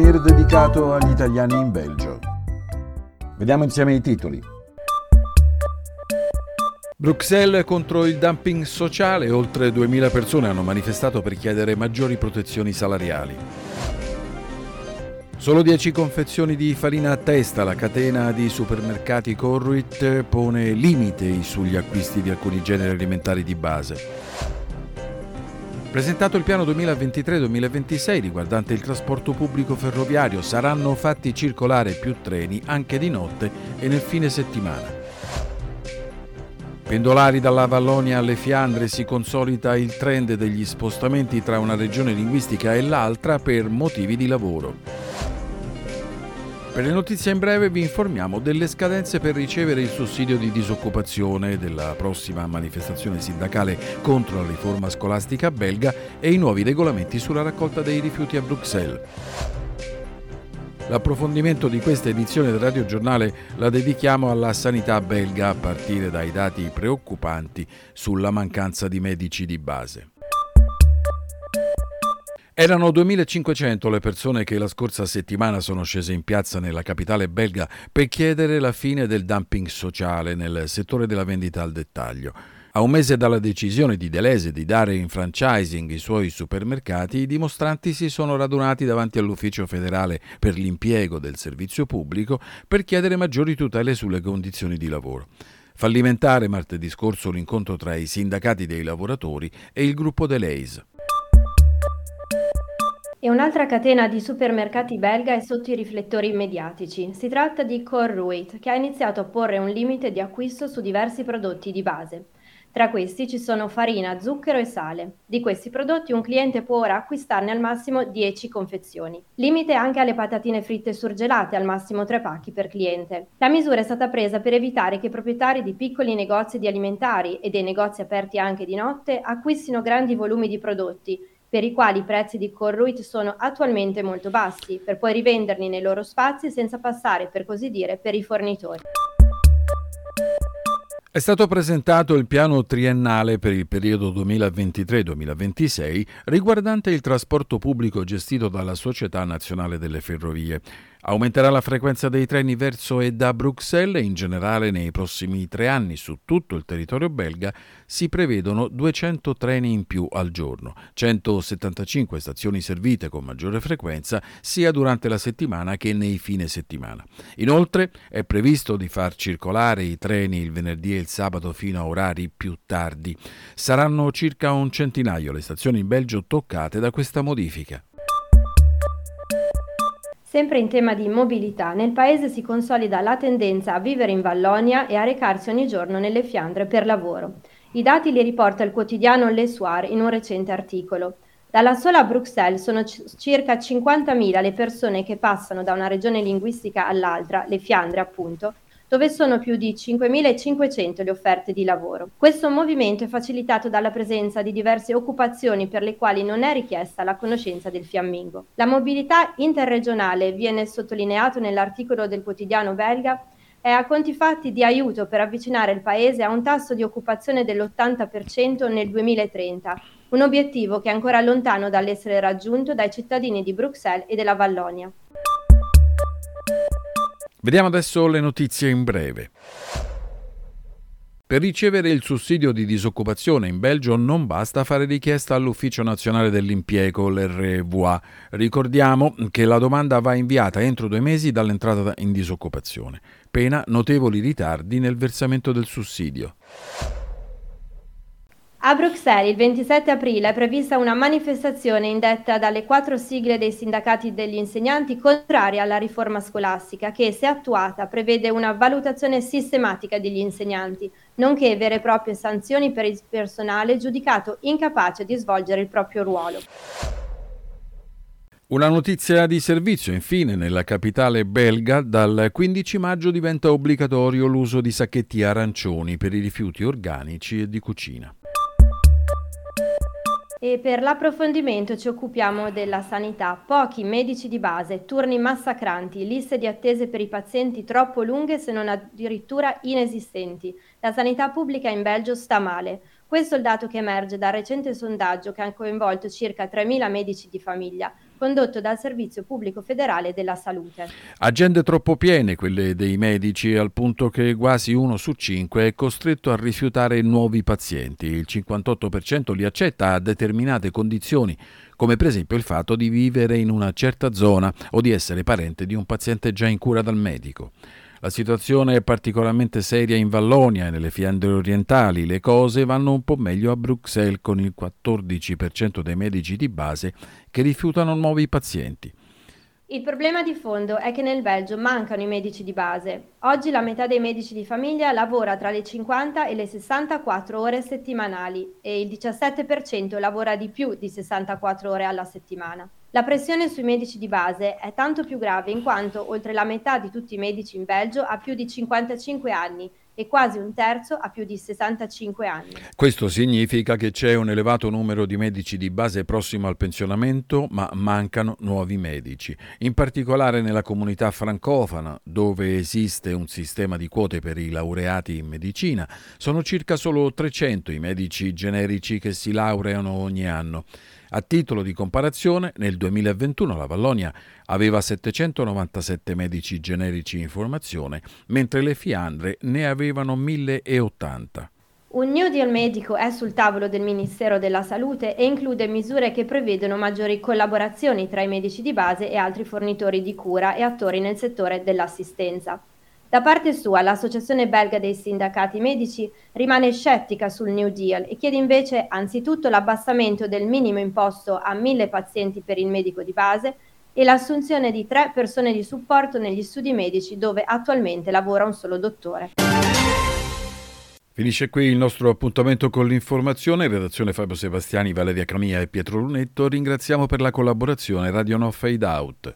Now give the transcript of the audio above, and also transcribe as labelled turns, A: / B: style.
A: souvenir dedicato agli italiani in Belgio. Vediamo insieme i titoli. Bruxelles contro il dumping sociale, oltre 2000 persone hanno manifestato per chiedere maggiori protezioni salariali. Solo 10 confezioni di farina a testa, la catena di supermercati Corruit pone limiti sugli acquisti di alcuni generi alimentari di base. Presentato il piano 2023-2026 riguardante il trasporto pubblico ferroviario, saranno fatti circolare più treni anche di notte e nel fine settimana. Pendolari dalla Vallonia alle Fiandre si consolida il trend degli spostamenti tra una regione linguistica e l'altra per motivi di lavoro. Per le notizie in breve vi informiamo delle scadenze per ricevere il sussidio di disoccupazione della prossima manifestazione sindacale contro la riforma scolastica belga e i nuovi regolamenti sulla raccolta dei rifiuti a Bruxelles. L'approfondimento di questa edizione del Radio Giornale la dedichiamo alla sanità belga a partire dai dati preoccupanti sulla mancanza di medici di base. Erano 2500 le persone che la scorsa settimana sono scese in piazza nella capitale belga per chiedere la fine del dumping sociale nel settore della vendita al dettaglio. A un mese dalla decisione di Deleuze di dare in franchising i suoi supermercati, i dimostranti si sono radunati davanti all'Ufficio federale per l'impiego del servizio pubblico per chiedere maggiori tutele sulle condizioni di lavoro. Fallimentare martedì scorso l'incontro tra i sindacati dei lavoratori e il gruppo Deleuze
B: e un'altra catena di supermercati belga è sotto i riflettori mediatici. Si tratta di Corruit, che ha iniziato a porre un limite di acquisto su diversi prodotti di base. Tra questi ci sono farina, zucchero e sale. Di questi prodotti un cliente può ora acquistarne al massimo 10 confezioni. Limite anche alle patatine fritte surgelate, al massimo 3 pacchi per cliente. La misura è stata presa per evitare che i proprietari di piccoli negozi di alimentari e dei negozi aperti anche di notte acquistino grandi volumi di prodotti per i quali i prezzi di Corruit sono attualmente molto bassi, per poi rivenderli nei loro spazi senza passare, per così dire, per i fornitori.
A: È stato presentato il piano triennale per il periodo 2023-2026 riguardante il trasporto pubblico gestito dalla Società Nazionale delle Ferrovie. Aumenterà la frequenza dei treni verso e da Bruxelles e in generale nei prossimi tre anni su tutto il territorio belga si prevedono 200 treni in più al giorno, 175 stazioni servite con maggiore frequenza sia durante la settimana che nei fine settimana. Inoltre è previsto di far circolare i treni il venerdì e il sabato fino a orari più tardi. Saranno circa un centinaio le stazioni in Belgio toccate da questa modifica.
B: Sempre in tema di mobilità, nel paese si consolida la tendenza a vivere in Vallonia e a recarsi ogni giorno nelle Fiandre per lavoro. I dati li riporta il quotidiano Le Soir in un recente articolo. Dalla sola Bruxelles sono c- circa 50.000 le persone che passano da una regione linguistica all'altra, le Fiandre appunto, dove sono più di 5.500 le offerte di lavoro. Questo movimento è facilitato dalla presenza di diverse occupazioni per le quali non è richiesta la conoscenza del fiammingo. La mobilità interregionale, viene sottolineato nell'articolo del quotidiano belga, è a conti fatti di aiuto per avvicinare il Paese a un tasso di occupazione dell'80% nel 2030, un obiettivo che è ancora lontano dall'essere raggiunto dai cittadini di Bruxelles e della Vallonia.
A: Vediamo adesso le notizie in breve. Per ricevere il sussidio di disoccupazione in Belgio non basta fare richiesta all'Ufficio Nazionale dell'Impiego, l'RVA. Ricordiamo che la domanda va inviata entro due mesi dall'entrata in disoccupazione, pena notevoli ritardi nel versamento del sussidio.
B: A Bruxelles il 27 aprile è prevista una manifestazione indetta dalle quattro sigle dei sindacati degli insegnanti contraria alla riforma scolastica che, se attuata, prevede una valutazione sistematica degli insegnanti, nonché vere e proprie sanzioni per il personale giudicato incapace di svolgere il proprio ruolo.
A: Una notizia di servizio, infine, nella capitale belga dal 15 maggio diventa obbligatorio l'uso di sacchetti arancioni per i rifiuti organici e di cucina.
B: E per l'approfondimento ci occupiamo della sanità. Pochi medici di base, turni massacranti, liste di attese per i pazienti troppo lunghe se non addirittura inesistenti. La sanità pubblica in Belgio sta male. Questo è il dato che emerge dal recente sondaggio che ha coinvolto circa 3.000 medici di famiglia, condotto dal Servizio Pubblico Federale della Salute.
A: Agende troppo piene quelle dei medici, al punto che quasi uno su cinque è costretto a rifiutare nuovi pazienti. Il 58% li accetta a determinate condizioni, come per esempio il fatto di vivere in una certa zona o di essere parente di un paziente già in cura dal medico. La situazione è particolarmente seria in Vallonia e nelle Fiandre orientali. Le cose vanno un po' meglio a Bruxelles con il 14% dei medici di base che rifiutano nuovi pazienti.
B: Il problema di fondo è che nel Belgio mancano i medici di base. Oggi la metà dei medici di famiglia lavora tra le 50 e le 64 ore settimanali e il 17% lavora di più di 64 ore alla settimana. La pressione sui medici di base è tanto più grave in quanto oltre la metà di tutti i medici in Belgio ha più di 55 anni e quasi un terzo ha più di 65 anni.
A: Questo significa che c'è un elevato numero di medici di base prossimo al pensionamento, ma mancano nuovi medici. In particolare nella comunità francofana, dove esiste un sistema di quote per i laureati in medicina, sono circa solo 300 i medici generici che si laureano ogni anno. A titolo di comparazione, nel 2021 la Vallonia aveva 797 medici generici in formazione, mentre le Fiandre ne avevano 1080.
B: Un New Deal medico è sul tavolo del Ministero della Salute e include misure che prevedono maggiori collaborazioni tra i medici di base e altri fornitori di cura e attori nel settore dell'assistenza. Da parte sua, l'Associazione belga dei sindacati medici rimane scettica sul New Deal e chiede invece anzitutto l'abbassamento del minimo imposto a mille pazienti per il medico di base e l'assunzione di tre persone di supporto negli studi medici dove attualmente lavora un solo dottore.
A: Finisce qui il nostro appuntamento con l'informazione. In redazione Fabio Sebastiani, Valeria Camia e Pietro Lunetto. Ringraziamo per la collaborazione Radio No Fade Out.